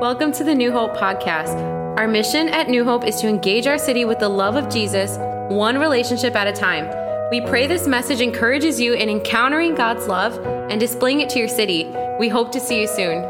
Welcome to the New Hope podcast. Our mission at New Hope is to engage our city with the love of Jesus, one relationship at a time. We pray this message encourages you in encountering God's love and displaying it to your city. We hope to see you soon.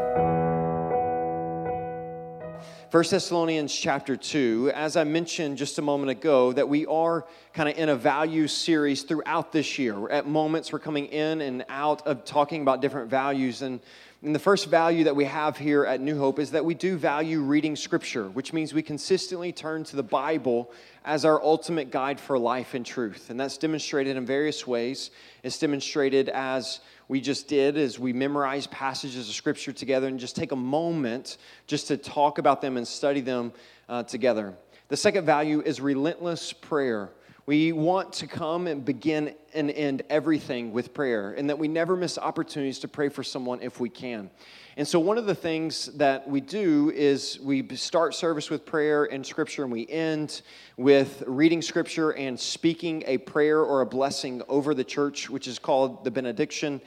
1 Thessalonians chapter 2, as I mentioned just a moment ago, that we are kind of in a value series throughout this year. At moments, we're coming in and out of talking about different values. And, and the first value that we have here at New Hope is that we do value reading Scripture, which means we consistently turn to the Bible as our ultimate guide for life and truth. And that's demonstrated in various ways. It's demonstrated as we just did as we memorize passages of scripture together and just take a moment just to talk about them and study them uh, together. The second value is relentless prayer. We want to come and begin and end everything with prayer, and that we never miss opportunities to pray for someone if we can. And so, one of the things that we do is we start service with prayer and scripture, and we end with reading scripture and speaking a prayer or a blessing over the church, which is called the benediction.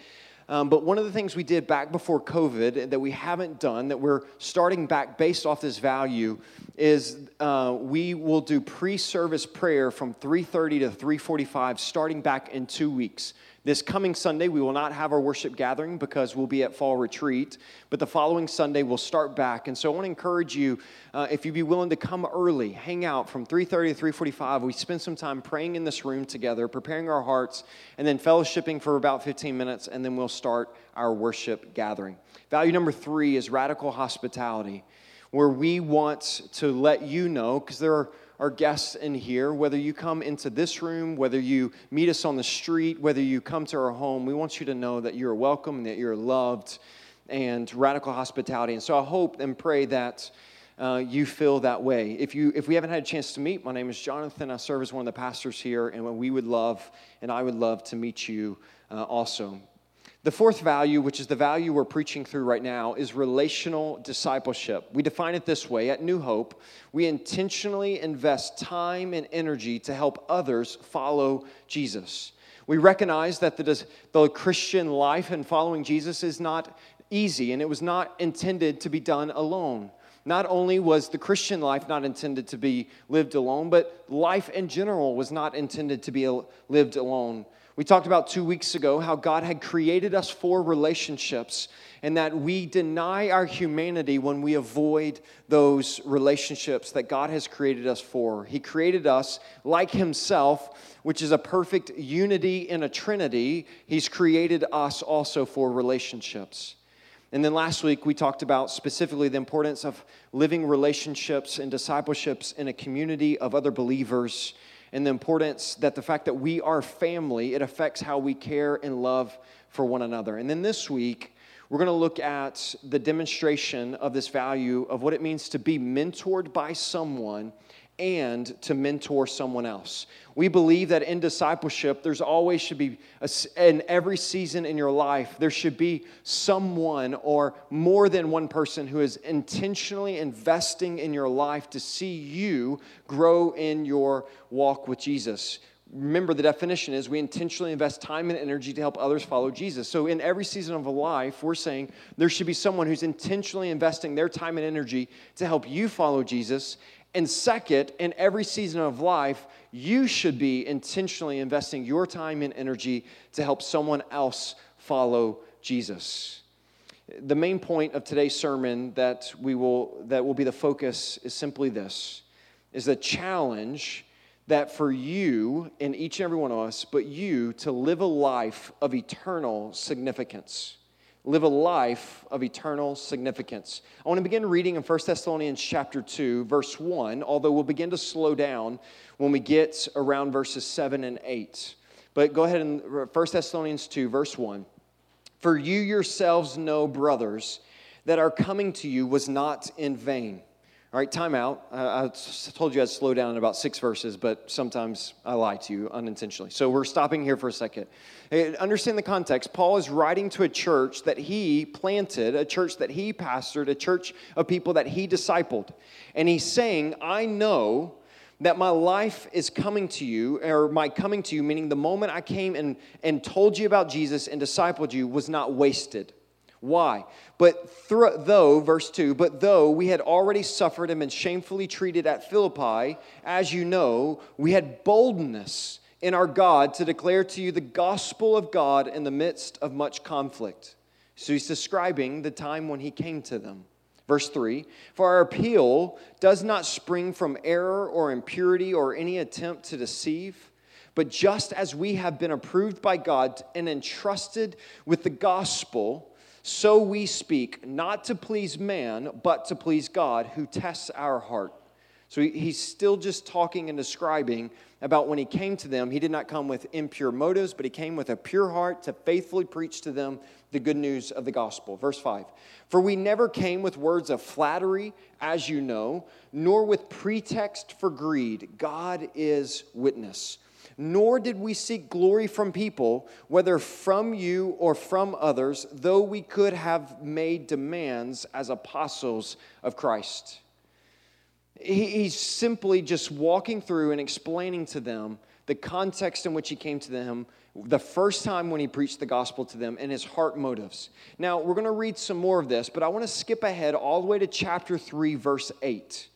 Um, but one of the things we did back before COVID that we haven't done, that we're starting back based off this value, is uh, we will do pre-service prayer from 3:30 to 3:45, starting back in two weeks. This coming Sunday, we will not have our worship gathering because we'll be at fall retreat. But the following Sunday, we'll start back. And so I want to encourage you, uh, if you'd be willing to come early, hang out from 3.30 to 3.45. We spend some time praying in this room together, preparing our hearts, and then fellowshipping for about 15 minutes, and then we'll start our worship gathering. Value number three is radical hospitality, where we want to let you know, because there are our guests in here, whether you come into this room, whether you meet us on the street, whether you come to our home, we want you to know that you're welcome and that you're loved and radical hospitality. And so I hope and pray that uh, you feel that way. If, you, if we haven't had a chance to meet, my name is Jonathan. I serve as one of the pastors here, and we would love, and I would love to meet you uh, also. The fourth value, which is the value we're preaching through right now, is relational discipleship. We define it this way at New Hope we intentionally invest time and energy to help others follow Jesus. We recognize that the, the Christian life and following Jesus is not easy, and it was not intended to be done alone. Not only was the Christian life not intended to be lived alone, but life in general was not intended to be lived alone. We talked about two weeks ago how God had created us for relationships and that we deny our humanity when we avoid those relationships that God has created us for. He created us like Himself, which is a perfect unity in a trinity. He's created us also for relationships. And then last week, we talked about specifically the importance of living relationships and discipleships in a community of other believers and the importance that the fact that we are family, it affects how we care and love for one another. And then this week, we're going to look at the demonstration of this value of what it means to be mentored by someone and to mentor someone else. We believe that in discipleship, there's always should be, a, in every season in your life, there should be someone or more than one person who is intentionally investing in your life to see you grow in your walk with Jesus. Remember, the definition is we intentionally invest time and energy to help others follow Jesus. So, in every season of a life, we're saying there should be someone who's intentionally investing their time and energy to help you follow Jesus and second, in every season of life, you should be intentionally investing your time and energy to help someone else follow Jesus. The main point of today's sermon that we will that will be the focus is simply this is the challenge that for you and each and every one of us, but you to live a life of eternal significance live a life of eternal significance. I want to begin reading in 1 Thessalonians chapter 2, verse 1, although we'll begin to slow down when we get around verses 7 and 8. But go ahead and 1 Thessalonians 2, verse 1. For you yourselves know, brothers, that our coming to you was not in vain. All right, time out. I, told you I'd slow down in about six verses, but sometimes I lie to you unintentionally. So we're stopping here for a second. Understand the context. Paul is writing to a church that he planted, a church that he pastored, a church of people that he discipled. And he's saying, I know that my life is coming to you, or my coming to you, meaning the moment I came and, and told you about Jesus and discipled you, was not wasted Why? But though, verse 2, but though we had already suffered and been shamefully treated at Philippi, as you know, we had boldness in our God to declare to you the gospel of God in the midst of much conflict. So he's describing the time when he came to them. Verse 3 For our appeal does not spring from error or impurity or any attempt to deceive, but just as we have been approved by God and entrusted with the gospel, so we speak, not to please man, but to please God who tests our heart. So he's still just talking and describing about when he came to them. He did not come with impure motives, but he came with a pure heart to faithfully preach to them the good news of the gospel. Verse 5 For we never came with words of flattery, as you know, nor with pretext for greed. God is witness nor did we seek glory from people, whether from you or from others, though we could have made demands as apostles of Christ. He's simply just walking through and explaining to them the context in which he came to them the first time when he preached the gospel to them and his heart motives. Now, we're going to read some more of this, but I want to skip ahead all the way to chapter 3, verse 8.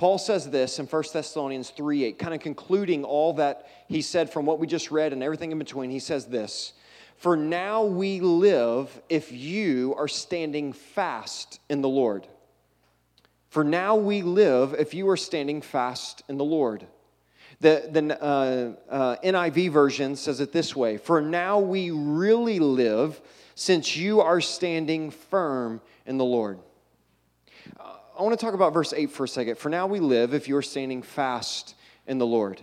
Paul says this in 1 Thessalonians 3 8, kind of concluding all that he said from what we just read and everything in between. He says this For now we live if you are standing fast in the Lord. For now we live if you are standing fast in the Lord. The, the uh, uh, NIV version says it this way For now we really live since you are standing firm in the Lord. I want to talk about verse 8 for a second. For now we live if you're standing fast in the Lord.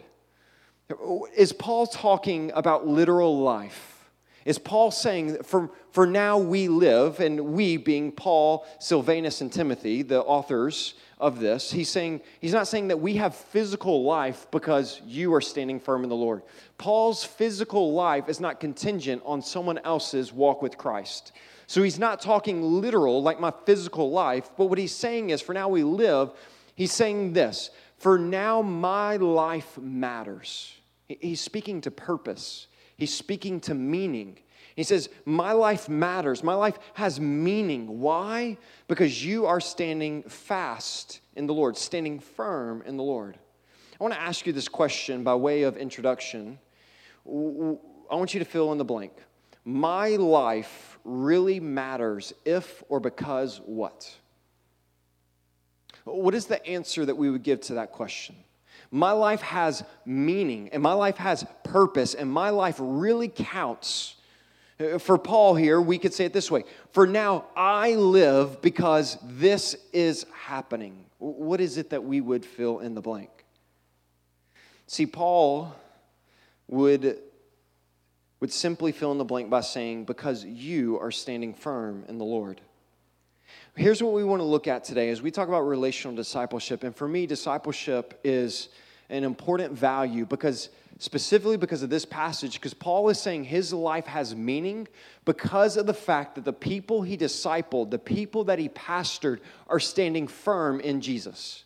Is Paul talking about literal life? Is Paul saying, for, for now we live, and we being Paul, Silvanus, and Timothy, the authors of this, he's saying, he's not saying that we have physical life because you are standing firm in the Lord. Paul's physical life is not contingent on someone else's walk with Christ. So he's not talking literal like my physical life, but what he's saying is for now we live, he's saying this for now my life matters. He's speaking to purpose, he's speaking to meaning. He says, My life matters. My life has meaning. Why? Because you are standing fast in the Lord, standing firm in the Lord. I want to ask you this question by way of introduction. I want you to fill in the blank. My life really matters if or because what? What is the answer that we would give to that question? My life has meaning and my life has purpose and my life really counts. For Paul here, we could say it this way For now, I live because this is happening. What is it that we would fill in the blank? See, Paul would would simply fill in the blank by saying, Because you are standing firm in the Lord. Here's what we want to look at today as we talk about relational discipleship. And for me, discipleship is an important value because specifically because of this passage, because Paul is saying his life has meaning because of the fact that the people he discipled, the people that he pastored, are standing firm in Jesus.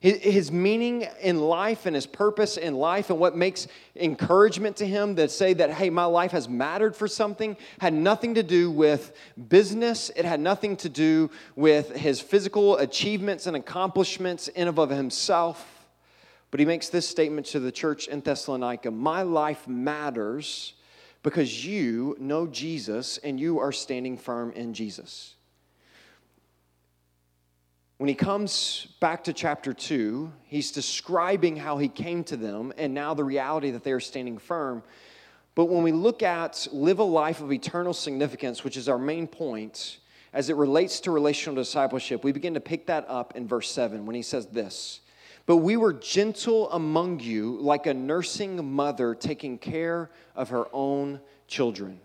His meaning in life and his purpose in life and what makes encouragement to him that say that, hey, my life has mattered for something had nothing to do with business. It had nothing to do with his physical achievements and accomplishments in and of himself. But he makes this statement to the church in Thessalonica My life matters because you know Jesus and you are standing firm in Jesus. When he comes back to chapter 2, he's describing how he came to them and now the reality that they are standing firm. But when we look at live a life of eternal significance, which is our main point, as it relates to relational discipleship, we begin to pick that up in verse 7 when he says this But we were gentle among you, like a nursing mother taking care of her own children.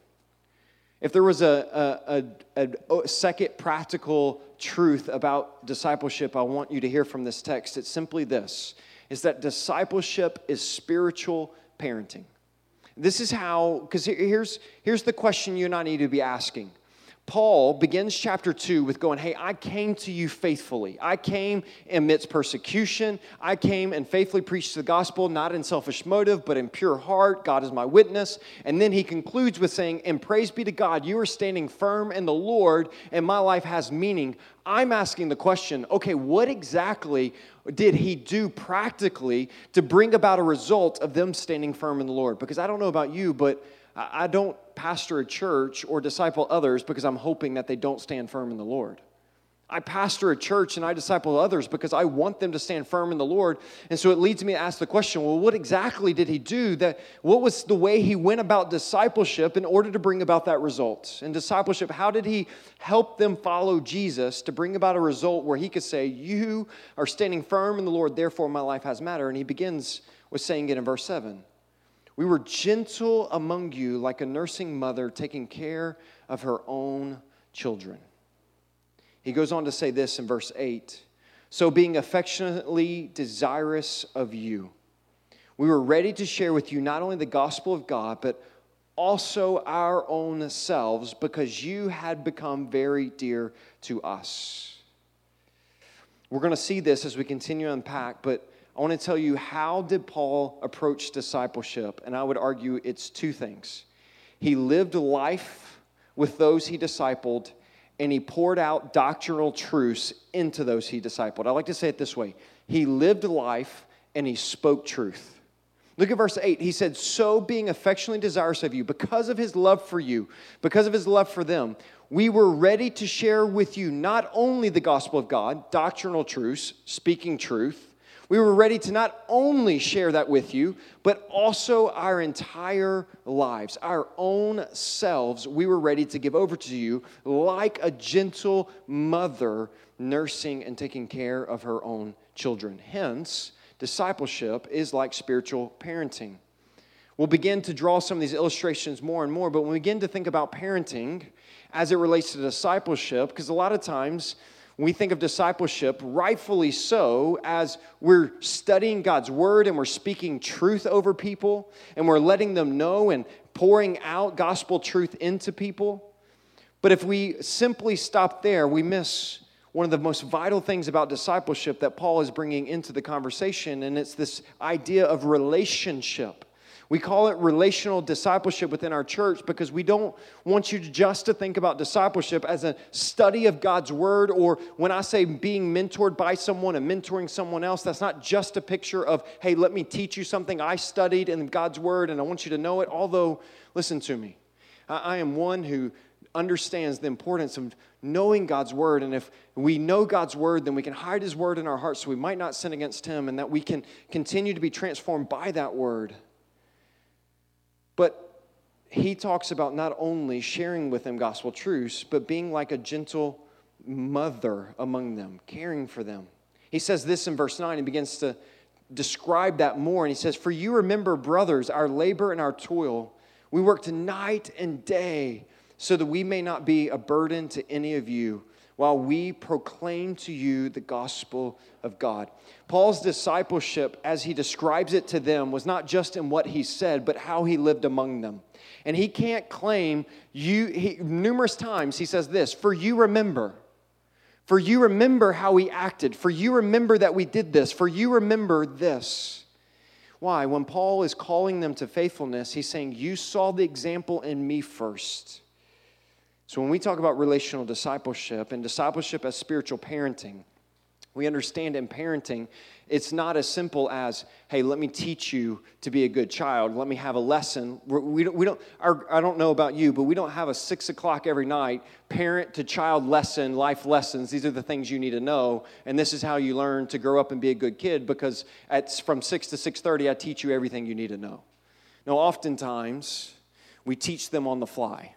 If there was a, a, a, a, oh, second practical truth about discipleship I want you to hear from this text, it's simply this is that discipleship is spiritual parenting. This is how, because here's, here's the question you and I need to be asking. Paul begins chapter two with going, Hey, I came to you faithfully. I came amidst persecution. I came and faithfully preached the gospel, not in selfish motive, but in pure heart. God is my witness. And then he concludes with saying, And praise be to God, you are standing firm in the Lord, and my life has meaning. I'm asking the question okay, what exactly did he do practically to bring about a result of them standing firm in the Lord? Because I don't know about you, but I don't pastor a church or disciple others because I'm hoping that they don't stand firm in the Lord. I pastor a church and I disciple others because I want them to stand firm in the Lord. And so it leads me to ask the question well, what exactly did he do? That, what was the way he went about discipleship in order to bring about that result? In discipleship, how did he help them follow Jesus to bring about a result where he could say, You are standing firm in the Lord, therefore my life has matter? And he begins with saying it in verse 7. We were gentle among you like a nursing mother taking care of her own children. He goes on to say this in verse 8 So, being affectionately desirous of you, we were ready to share with you not only the gospel of God, but also our own selves, because you had become very dear to us. We're going to see this as we continue to unpack, but I want to tell you how did Paul approach discipleship? And I would argue it's two things. He lived life with those he discipled, and he poured out doctrinal truths into those he discipled. I like to say it this way He lived life and he spoke truth. Look at verse 8. He said, So being affectionately desirous of you, because of his love for you, because of his love for them, we were ready to share with you not only the gospel of God, doctrinal truths, speaking truth, we were ready to not only share that with you, but also our entire lives, our own selves, we were ready to give over to you like a gentle mother nursing and taking care of her own children. Hence, discipleship is like spiritual parenting. We'll begin to draw some of these illustrations more and more, but when we begin to think about parenting as it relates to discipleship, because a lot of times we think of discipleship, rightfully so, as we're studying God's word and we're speaking truth over people and we're letting them know and pouring out gospel truth into people. But if we simply stop there, we miss one of the most vital things about discipleship that Paul is bringing into the conversation, and it's this idea of relationship. We call it relational discipleship within our church because we don't want you just to think about discipleship as a study of God's word or when I say being mentored by someone and mentoring someone else, that's not just a picture of, hey, let me teach you something I studied in God's word and I want you to know it. Although, listen to me, I am one who understands the importance of knowing God's word. And if we know God's word, then we can hide his word in our hearts so we might not sin against him and that we can continue to be transformed by that word. But he talks about not only sharing with them gospel truths, but being like a gentle mother among them, caring for them. He says this in verse 9. He begins to describe that more. And he says, For you remember, brothers, our labor and our toil. We worked night and day so that we may not be a burden to any of you while we proclaim to you the gospel of God. Paul's discipleship, as he describes it to them, was not just in what he said, but how he lived among them. And he can't claim you, he, numerous times he says this, for you remember. For you remember how we acted. For you remember that we did this. For you remember this. Why? When Paul is calling them to faithfulness, he's saying, You saw the example in me first. So, when we talk about relational discipleship and discipleship as spiritual parenting, we understand in parenting, it's not as simple as, hey, let me teach you to be a good child. Let me have a lesson. We don't, we don't our, I don't know about you, but we don't have a six o'clock every night parent to child lesson, life lessons. These are the things you need to know. And this is how you learn to grow up and be a good kid because at, from 6 to 6.30, I teach you everything you need to know. Now, oftentimes, we teach them on the fly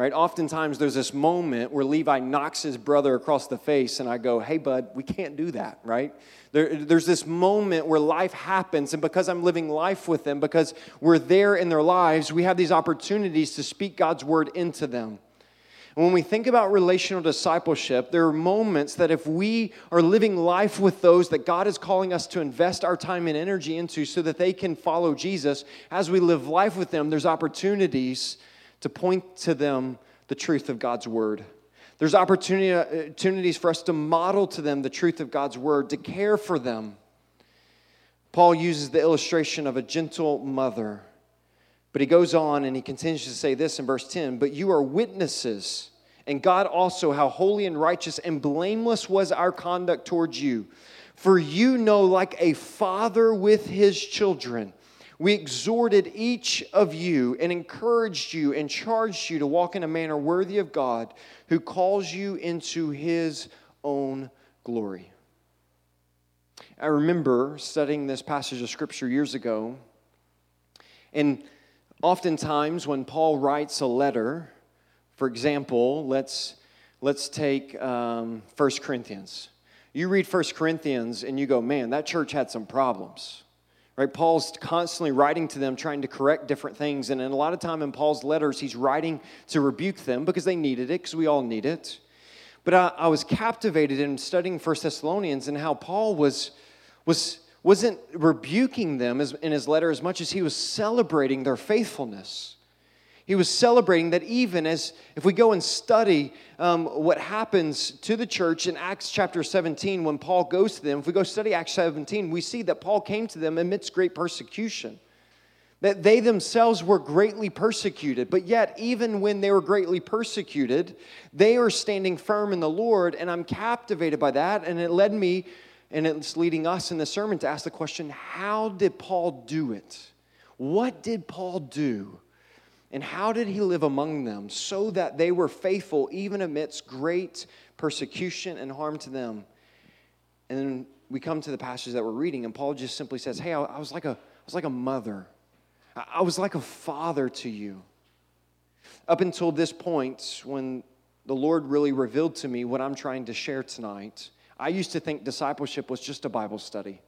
right? Oftentimes there's this moment where Levi knocks his brother across the face, and I go, hey, bud, we can't do that, right? There, there's this moment where life happens, and because I'm living life with them, because we're there in their lives, we have these opportunities to speak God's word into them. And when we think about relational discipleship, there are moments that if we are living life with those that God is calling us to invest our time and energy into so that they can follow Jesus, as we live life with them, there's opportunities to point to them the truth of God's word. There's opportunity, uh, opportunities for us to model to them the truth of God's word, to care for them. Paul uses the illustration of a gentle mother. But he goes on and he continues to say this in verse 10 But you are witnesses, and God also, how holy and righteous and blameless was our conduct towards you. For you know, like a father with his children, we exhorted each of you and encouraged you and charged you to walk in a manner worthy of God who calls you into his own glory. I remember studying this passage of scripture years ago, and oftentimes when Paul writes a letter, for example, let's, let's take um, 1 Corinthians. You read 1 Corinthians and you go, man, that church had some problems. Right? Paul's constantly writing to them, trying to correct different things. And in a lot of time in Paul's letters, he's writing to rebuke them because they needed it, because we all need it. But I, I was captivated in studying First Thessalonians and how Paul was, was, wasn't rebuking them as, in his letter as much as he was celebrating their faithfulness. He was celebrating that even as, if we go and study um, what happens to the church in Acts chapter 17, when Paul goes to them, if we go study Acts 17, we see that Paul came to them amidst great persecution. That they themselves were greatly persecuted, but yet, even when they were greatly persecuted, they are standing firm in the Lord, and I'm captivated by that. And it led me, and it's leading us in the sermon to ask the question how did Paul do it? What did Paul do? And how did he live among them so that they were faithful even amidst great persecution and harm to them? And then we come to the passage that we're reading, and Paul just simply says, Hey, I, was like a, I was like a mother. I was like a father to you. Up until this point, when the Lord really revealed to me what I'm trying to share tonight, I used to think discipleship was just a Bible study.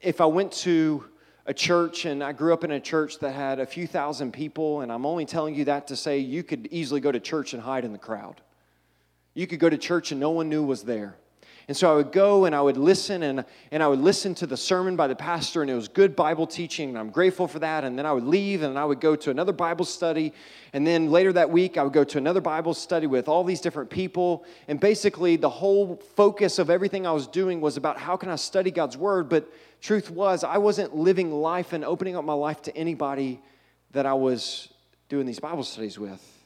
If I went to a church, and I grew up in a church that had a few thousand people, and I'm only telling you that to say you could easily go to church and hide in the crowd. You could go to church and no one knew was there. And so I would go and I would listen and, and I would listen to the sermon by the pastor, and it was good Bible teaching, and I'm grateful for that. And then I would leave and I would go to another Bible study. And then later that week, I would go to another Bible study with all these different people. And basically, the whole focus of everything I was doing was about how can I study God's Word, but truth was, I wasn't living life and opening up my life to anybody that I was doing these Bible studies with.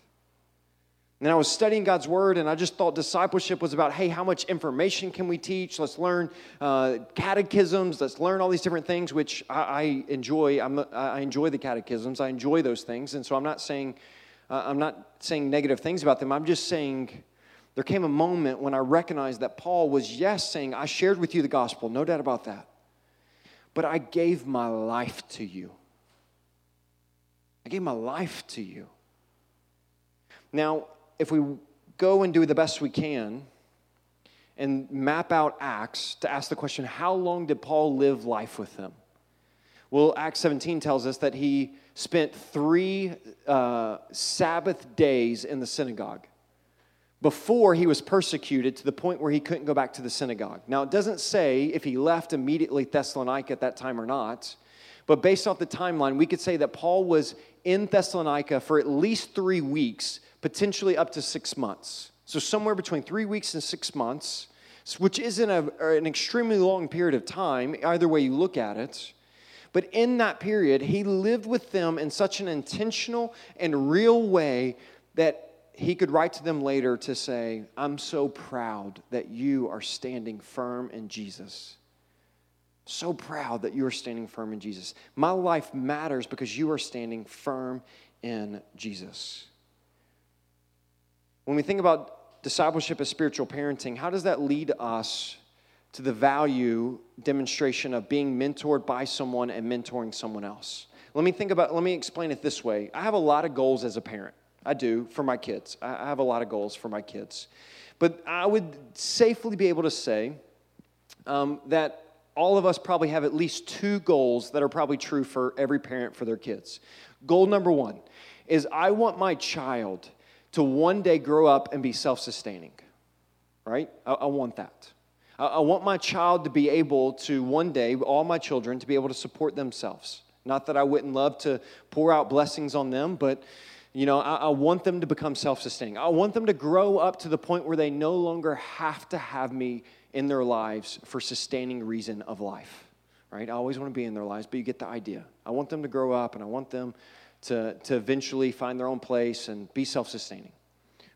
And I was studying God's Word, and I just thought discipleship was about, hey, how much information can we teach? Let's learn uh, catechisms. Let's learn all these different things, which I, I enjoy. I'm, i enjoy the catechisms. I enjoy those things, and so I'm not saying uh, I'm not saying negative things about them. I'm just saying there came a moment when I recognized that Paul was yes saying, I shared with you the gospel, no doubt about that but I gave my life to you. I gave my life to you. Now, if we go and do the best we can and map out Acts to ask the question, how long did Paul live life with them? Well, Acts 17 tells us that he spent three uh, Sabbath days in the synagogue before he was persecuted to the point where he couldn't go back to the synagogue. Now, it doesn't say if he left immediately Thessalonica at that time or not, but based off the timeline, we could say that Paul was in Thessalonica for at least three weeks, potentially up to six months. So, somewhere between three weeks and six months, which isn't a, an extremely long period of time, either way you look at it. But in that period, he lived with them in such an intentional and real way that he could write to them later to say, I'm so proud that you are standing firm in Jesus. So proud that you are standing firm in Jesus. My life matters because you are standing firm in Jesus. When we think about discipleship as spiritual parenting, how does that lead us to the value demonstration of being mentored by someone and mentoring someone else? Let me think about, let me explain it this way. I have a lot of goals as a parent. I do for my kids. I have a lot of goals for my kids. But I would safely be able to say um, that all of us probably have at least two goals that are probably true for every parent for their kids. Goal number one is I want my child to one day grow up and be self sustaining, right? I, I, want that. I, I want my child to be able to one day, all my children, to be able to support themselves. Not that I wouldn't love to pour out blessings on them, but You know, I, I want them to become self sustaining. I want them to grow up to the point where they no longer have to have me in their lives for sustaining reason of life. Right? I always want to be in their lives, but you get the idea. I want them to grow up and I want them to, to eventually find their own place and be self sustaining.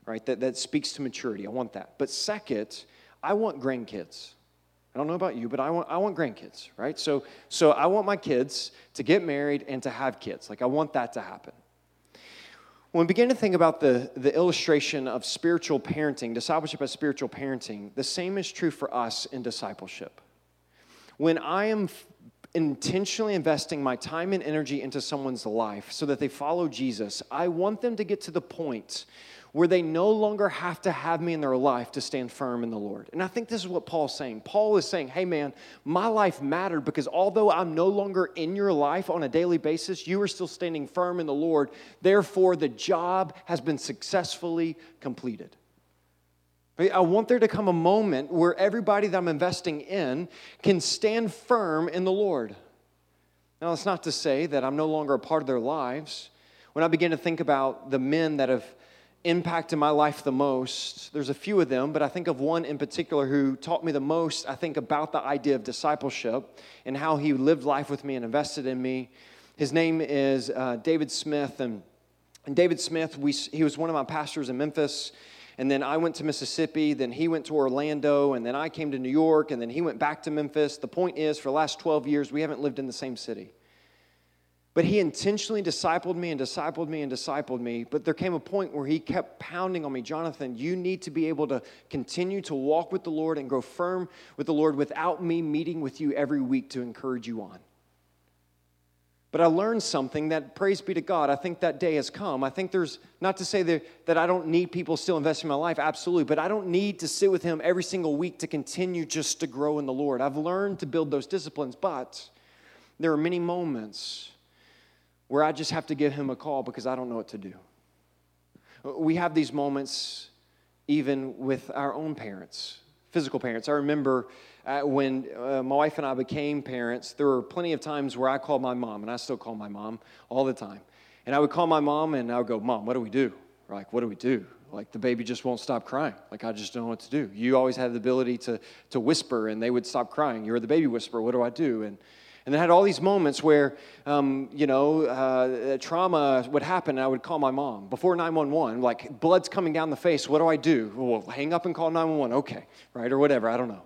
Right? That, that speaks to maturity. I want that. But second, I want grandkids. I don't know about you, but I want, I want grandkids, right? So, so I want my kids to get married and to have kids. Like, I want that to happen. When we begin to think about the, the illustration of spiritual parenting, discipleship as spiritual parenting, the same is true for us in discipleship. When I am intentionally investing my time and energy into someone's life so that they follow Jesus, I want them to get to the point where they no longer have to have me in their life to stand firm in the Lord. And I think this is what Paul's saying. Paul is saying, hey man, my life mattered because although I'm no longer in your life on a daily basis, you are still standing firm in the Lord. Therefore, the job has been successfully completed. I want there to come a moment where everybody that I'm investing in can stand firm in the Lord. Now, that's not to say that I'm no longer a part of their lives. When I begin to think about the men that have impacted my life the most, there's a few of them, but I think of one in particular who taught me the most, I think, about the idea of discipleship and how he lived life with me and invested in me. His name is uh, David Smith. And, and David Smith, we, he was one of my pastors in Memphis. And then I went to Mississippi, then he went to Orlando, and then I came to New York, and then he went back to Memphis. The point is, for the last 12 years, we haven't lived in the same city. But he intentionally discipled me and discipled me and discipled me. But there came a point where he kept pounding on me Jonathan, you need to be able to continue to walk with the Lord and grow firm with the Lord without me meeting with you every week to encourage you on. But I learned something that, praise be to God, I think that day has come. I think there's, not to say that, that I don't need people still investing in my life, absolutely, but I don't need to sit with Him every single week to continue just to grow in the Lord. I've learned to build those disciplines, but there are many moments where I just have to give him a call because I don't know what to do. We have these moments even with our own parents, physical parents. I remember uh, when uh, my wife and I became parents, there were plenty of times where I called my mom, and I still call my mom all the time. And I would call my mom and I would go, Mom, what do we do? like, what do we do? Like the baby just won't stop crying. Like I just don't know what to do. You always had the ability to to whisper, and they would stop crying. You're the baby whisperer. What do I do? And and I had all these moments where, um, you know, uh, trauma would happen and I would call my mom. Before 911, like blood's coming down the face, what do I do? Well, hang up and call 911. Okay, right, or whatever, I don't know.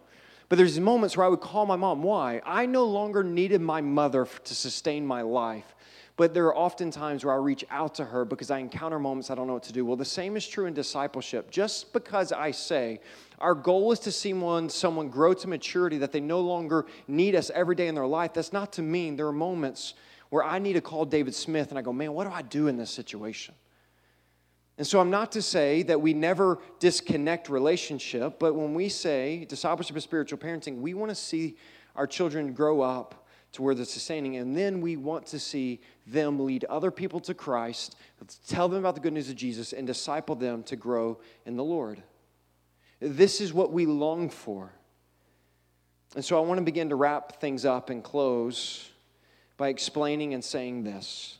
But there's moments where I would call my mom. Why? I no longer needed my mother to sustain my life. But there are often times where I reach out to her because I encounter moments I don't know what to do. Well, the same is true in discipleship. Just because I say, our goal is to see one, someone grow to maturity that they no longer need us every day in their life, that's not to mean there are moments where I need to call David Smith and I go, man, what do I do in this situation? And so I'm not to say that we never disconnect relationship, but when we say discipleship is spiritual parenting, we want to see our children grow up to where they're sustaining. And then we want to see them lead other people to Christ, tell them about the good news of Jesus, and disciple them to grow in the Lord. This is what we long for. And so I want to begin to wrap things up and close by explaining and saying this.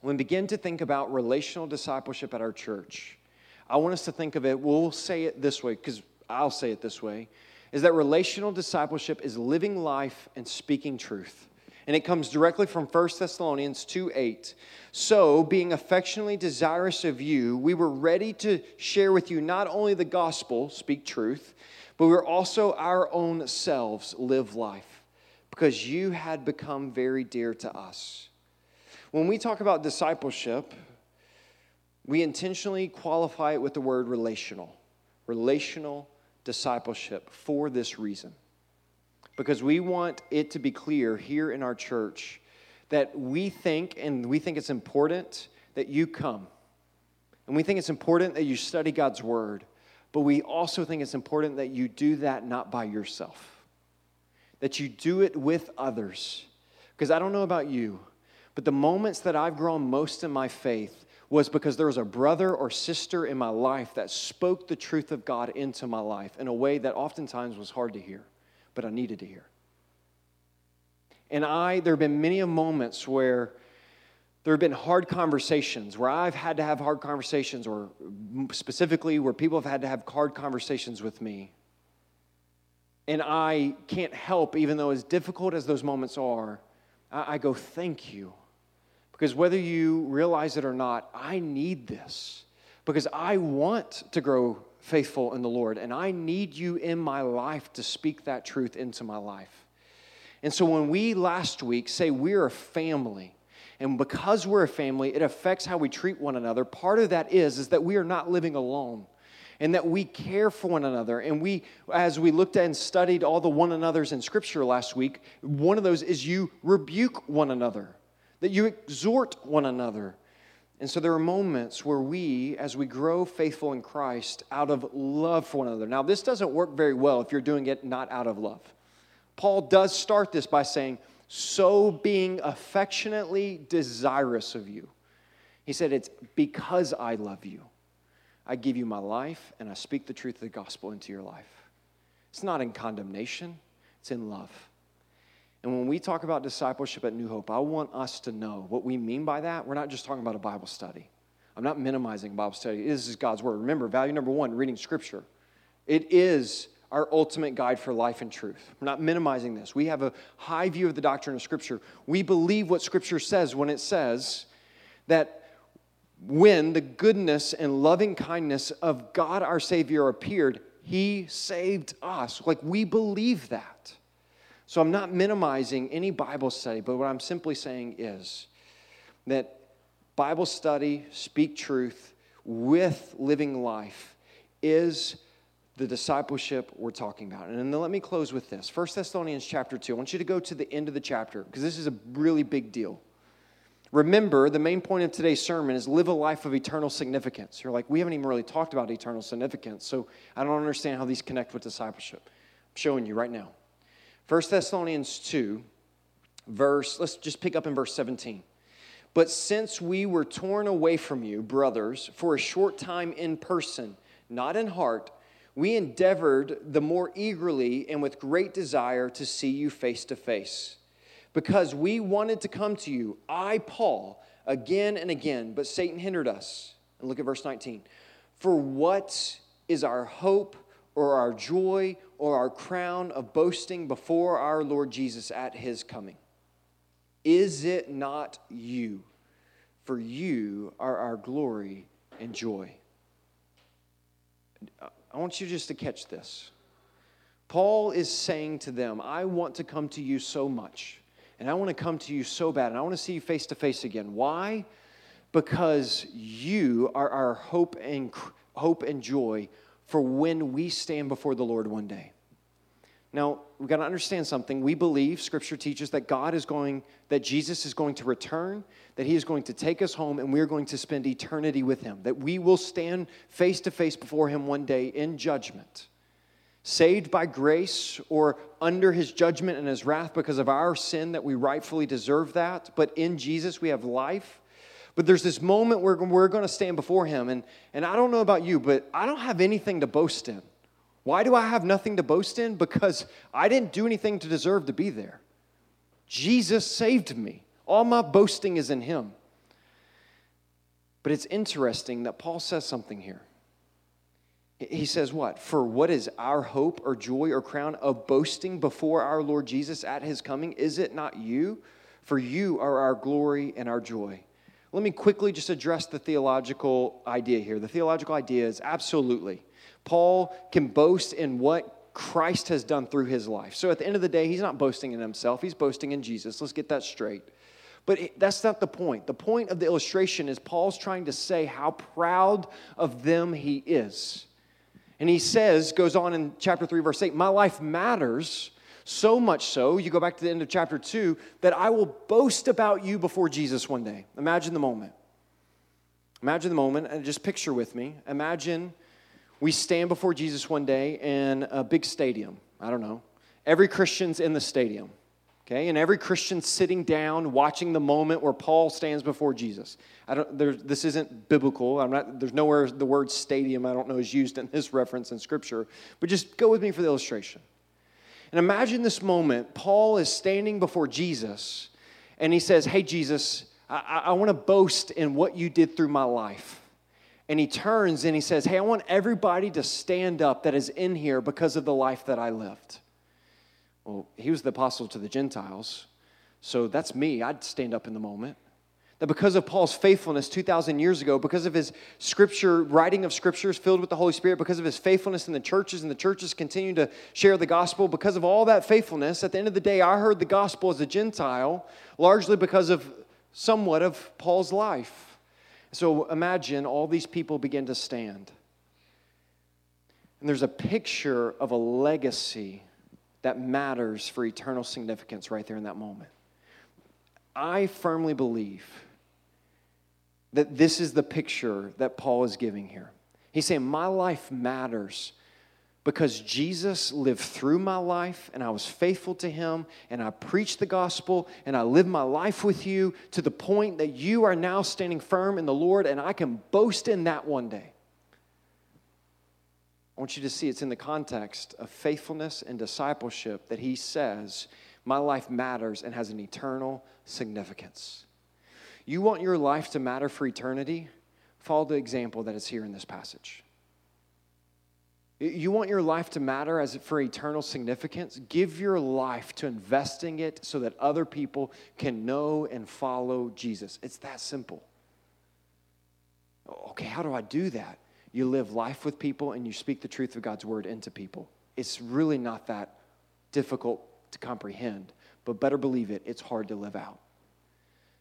When we begin to think about relational discipleship at our church, I want us to think of it, we'll say it this way, because I'll say it this way is that relational discipleship is living life and speaking truth. And it comes directly from 1 Thessalonians 2 8. So, being affectionately desirous of you, we were ready to share with you not only the gospel, speak truth, but we were also our own selves live life, because you had become very dear to us. When we talk about discipleship, we intentionally qualify it with the word relational. Relational discipleship for this reason. Because we want it to be clear here in our church that we think, and we think it's important that you come. And we think it's important that you study God's word. But we also think it's important that you do that not by yourself, that you do it with others. Because I don't know about you, but the moments that I've grown most in my faith was because there was a brother or sister in my life that spoke the truth of God into my life in a way that oftentimes was hard to hear, but I needed to hear. And I, there have been many moments where There have been hard conversations where I've had to have hard conversations, or specifically where people have had to have hard conversations with me. And I can't help, even though as difficult as those moments are, I go, Thank you. Because whether you realize it or not, I need this. Because I want to grow faithful in the Lord, and I need you in my life to speak that truth into my life. And so when we last week say we're a family, and because we're a family, it affects how we treat one another. Part of that is, is that we are not living alone and that we care for one another. And we, as we looked at and studied all the one another's in Scripture last week, one of those is you rebuke one another, that you exhort one another. And so there are moments where we, as we grow faithful in Christ, out of love for one another. Now, this doesn't work very well if you're doing it not out of love. Paul does start this by saying, so being affectionately desirous of you. He said, It's because I love you. I give you my life and I speak the truth of the gospel into your life. It's not in condemnation, it's in love. And when we talk about discipleship at New Hope, I want us to know what we mean by that. We're not just talking about a Bible study. I'm not minimizing Bible study. This is God's word. Remember, value number one, reading scripture. It is our ultimate guide for life and truth. We're not minimizing this. We have a high view of the doctrine of Scripture. We believe what Scripture says when it says that when the goodness and loving kindness of God our Savior appeared, He saved us. Like we believe that. So I'm not minimizing any Bible study, but what I'm simply saying is that Bible study, speak truth with living life is the discipleship we're talking about. And then let me close with this. 1 Thessalonians chapter 2. I want you to go to the end of the chapter because this is a really big deal. Remember, the main point of today's sermon is live a life of eternal significance. You're like, we haven't even really talked about eternal significance, so I don't understand how these connect with discipleship. I'm showing you right now. 1 Thessalonians 2, verse, let's just pick up in verse 17. But since we were torn away from you, brothers, for a short time in person, not in heart, we endeavored the more eagerly and with great desire to see you face to face. Because we wanted to come to you, I, Paul, again and again, but Satan hindered us. And look at verse 19. For what is our hope or our joy or our crown of boasting before our Lord Jesus at his coming? Is it not you? For you are our glory and joy. I want you just to catch this. Paul is saying to them, I want to come to you so much, and I want to come to you so bad, and I want to see you face to face again. Why? Because you are our hope and hope and joy for when we stand before the Lord one day. Now, we've got to understand something. We believe, Scripture teaches, that God is going, that Jesus is going to return, that He is going to take us home, and we're going to spend eternity with Him, that we will stand face to face before Him one day in judgment. Saved by grace or under His judgment and His wrath because of our sin that we rightfully deserve that, but in Jesus we have life. But there's this moment where we're going to stand before Him, and, and I don't know about you, but I don't have anything to boast in. Why do I have nothing to boast in? Because I didn't do anything to deserve to be there. Jesus saved me. All my boasting is in Him. But it's interesting that Paul says something here. He says, What? For what is our hope or joy or crown of boasting before our Lord Jesus at His coming? Is it not you? For you are our glory and our joy. Let me quickly just address the theological idea here. The theological idea is absolutely Paul can boast in what Christ has done through his life. So at the end of the day, he's not boasting in himself, he's boasting in Jesus. Let's get that straight. But that's not the point. The point of the illustration is Paul's trying to say how proud of them he is. And he says, goes on in chapter 3, verse 8, My life matters so much so, you go back to the end of chapter 2, that I will boast about you before Jesus one day. Imagine the moment. Imagine the moment, and just picture with me. Imagine we stand before Jesus one day in a big stadium. I don't know. Every Christian's in the stadium, okay? And every Christian sitting down, watching the moment where Paul stands before Jesus. I don't, there, this isn't biblical. I'm not, there's nowhere the word stadium, I don't know, is used in this reference in Scripture. But just go with me for the illustration. And imagine this moment Paul is standing before Jesus, and he says, Hey, Jesus, I, I want to boast in what you did through my life. And he turns and he says, Hey, I want everybody to stand up that is in here because of the life that I lived. Well, he was the apostle to the Gentiles. So that's me. I'd stand up in the moment. That because of Paul's faithfulness 2,000 years ago, because of his scripture, writing of scriptures filled with the Holy Spirit, because of his faithfulness in the churches, and the churches continue to share the gospel, because of all that faithfulness, at the end of the day, I heard the gospel as a Gentile, largely because of somewhat of Paul's life. So imagine all these people begin to stand. And there's a picture of a legacy that matters for eternal significance right there in that moment. I firmly believe that this is the picture that Paul is giving here. He's saying, My life matters because Jesus lived through my life and I was faithful to him and I preached the gospel and I lived my life with you to the point that you are now standing firm in the Lord and I can boast in that one day. I want you to see it's in the context of faithfulness and discipleship that he says, My life matters and has an eternal significance. You want your life to matter for eternity? Follow the example that is here in this passage. You want your life to matter as for eternal significance? Give your life to investing it so that other people can know and follow Jesus. It's that simple. Okay, how do I do that? You live life with people and you speak the truth of God's word into people. It's really not that difficult to comprehend, but better believe it, it's hard to live out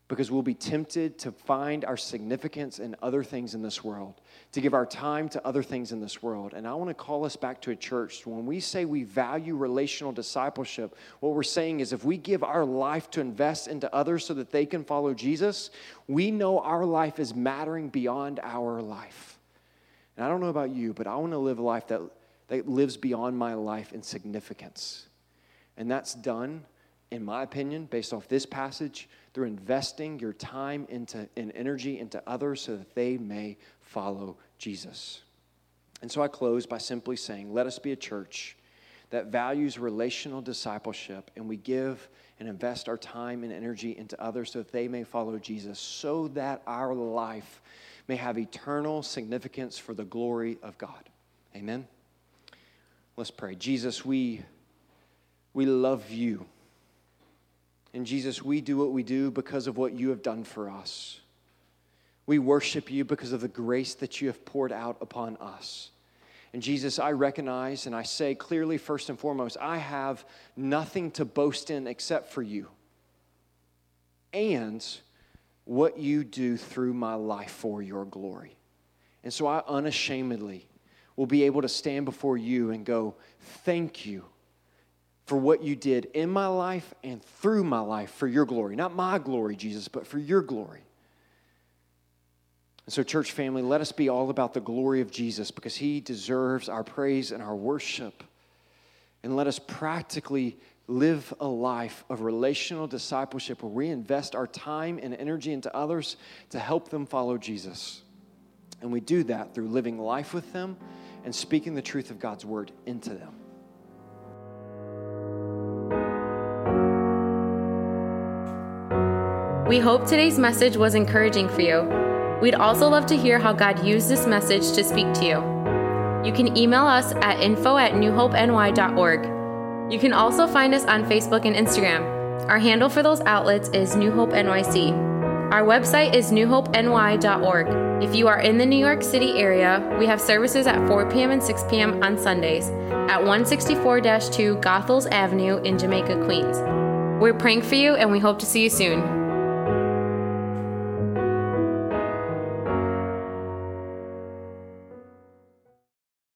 because we'll be tempted to find our significance in other things in this world, to give our time to other things in this world. And I want to call us back to a church. When we say we value relational discipleship, what we're saying is if we give our life to invest into others so that they can follow Jesus, we know our life is mattering beyond our life. And I don't know about you, but I want to live a life that, that lives beyond my life in significance. And that's done, in my opinion, based off this passage through investing your time into, and energy into others so that they may follow Jesus. And so I close by simply saying, let us be a church that values relational discipleship and we give and invest our time and energy into others so that they may follow Jesus, so that our life may have eternal significance for the glory of God. Amen. Let's pray. Jesus, we, we love you. And Jesus, we do what we do because of what you have done for us. We worship you because of the grace that you have poured out upon us. And Jesus, I recognize and I say clearly, first and foremost, I have nothing to boast in except for you and what you do through my life for your glory. And so I unashamedly will be able to stand before you and go, Thank you for what you did in my life and through my life for your glory. Not my glory, Jesus, but for your glory. And so, church family, let us be all about the glory of Jesus because he deserves our praise and our worship. And let us practically live a life of relational discipleship where we invest our time and energy into others to help them follow Jesus. And we do that through living life with them and speaking the truth of God's word into them. We hope today's message was encouraging for you. We'd also love to hear how God used this message to speak to you. You can email us at info at newhopeny.org. You can also find us on Facebook and Instagram. Our handle for those outlets is New Hope NYC. Our website is newhopeny.org. If you are in the New York City area, we have services at 4 p.m. and 6 p.m. on Sundays at 164 2 Goethals Avenue in Jamaica, Queens. We're praying for you and we hope to see you soon.